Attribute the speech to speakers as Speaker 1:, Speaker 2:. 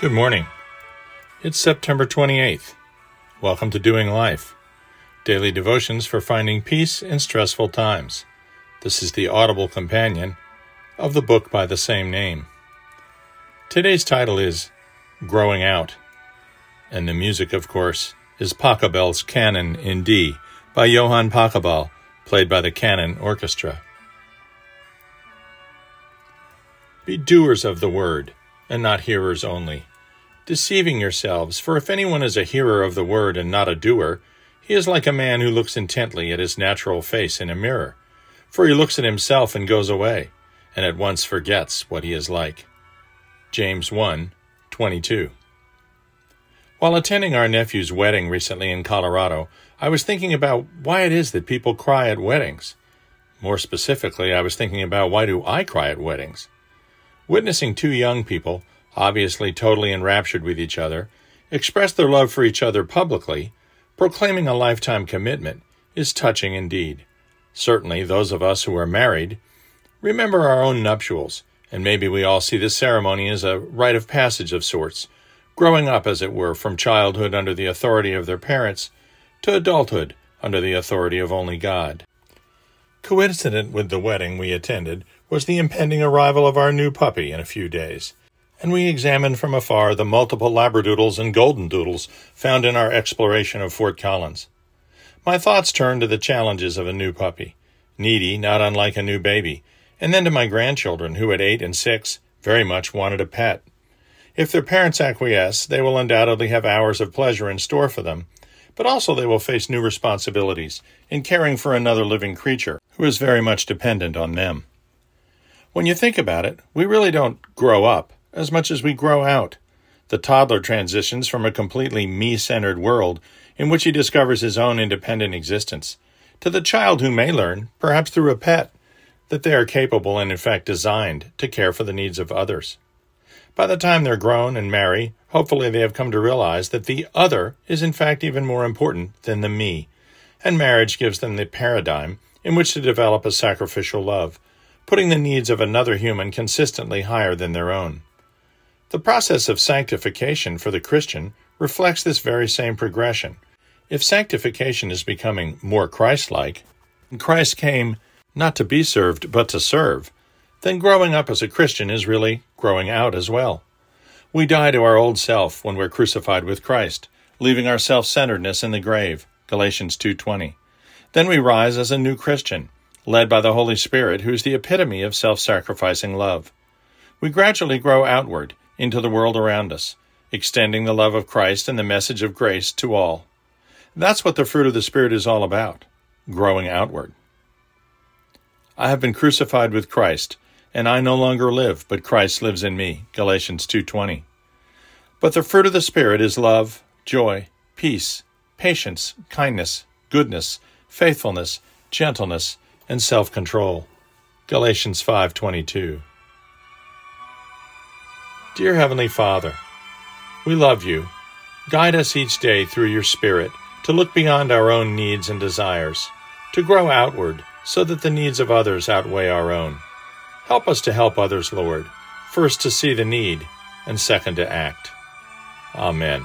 Speaker 1: Good morning. It's September 28th. Welcome to Doing Life, daily devotions for finding peace in stressful times. This is the audible companion of the book by the same name. Today's title is Growing Out, and the music, of course, is Pachelbel's Canon in D by Johann Pachelbel, played by the Canon Orchestra. Be doers of the word and not hearers only, deceiving yourselves. For if anyone is a hearer of the word and not a doer, he is like a man who looks intently at his natural face in a mirror. For he looks at himself and goes away, and at once forgets what he is like. James 1 22. While attending our nephew's wedding recently in Colorado, I was thinking about why it is that people cry at weddings. More specifically, I was thinking about why do I cry at weddings? Witnessing two young people, obviously totally enraptured with each other, express their love for each other publicly, proclaiming a lifetime commitment, is touching indeed. Certainly, those of us who are married remember our own nuptials, and maybe we all see this ceremony as a rite of passage of sorts, growing up, as it were, from childhood under the authority of their parents to adulthood under the authority of only God. Coincident with the wedding we attended was the impending arrival of our new puppy in a few days, and we examined from afar the multiple labradoodles and golden doodles found in our exploration of Fort Collins. My thoughts turned to the challenges of a new puppy, needy not unlike a new baby, and then to my grandchildren who at eight and six very much wanted a pet. If their parents acquiesce, they will undoubtedly have hours of pleasure in store for them, but also they will face new responsibilities in caring for another living creature who is very much dependent on them. When you think about it, we really don't grow up as much as we grow out. The toddler transitions from a completely me centered world in which he discovers his own independent existence to the child who may learn, perhaps through a pet, that they are capable and in fact designed to care for the needs of others. By the time they're grown and marry, hopefully they have come to realize that the other is in fact even more important than the me, and marriage gives them the paradigm in which to develop a sacrificial love, putting the needs of another human consistently higher than their own. The process of sanctification for the Christian reflects this very same progression. If sanctification is becoming more Christ like, Christ came not to be served, but to serve, then growing up as a Christian is really growing out as well. We die to our old self when we're crucified with Christ, leaving our self-centeredness in the grave. Galatians 2:20. Then we rise as a new Christian, led by the Holy Spirit, who is the epitome of self-sacrificing love. We gradually grow outward into the world around us, extending the love of Christ and the message of grace to all. That's what the fruit of the Spirit is all about, growing outward. I have been crucified with Christ, and I no longer live, but Christ lives in me. Galatians 2:20. But the fruit of the Spirit is love, joy, peace, patience, kindness, goodness, faithfulness, gentleness, and self-control. Galatians 5:22. Dear heavenly Father, we love you. Guide us each day through your spirit to look beyond our own needs and desires, to grow outward so that the needs of others outweigh our own. Help us to help others, Lord, first to see the need, and second to act. Amen.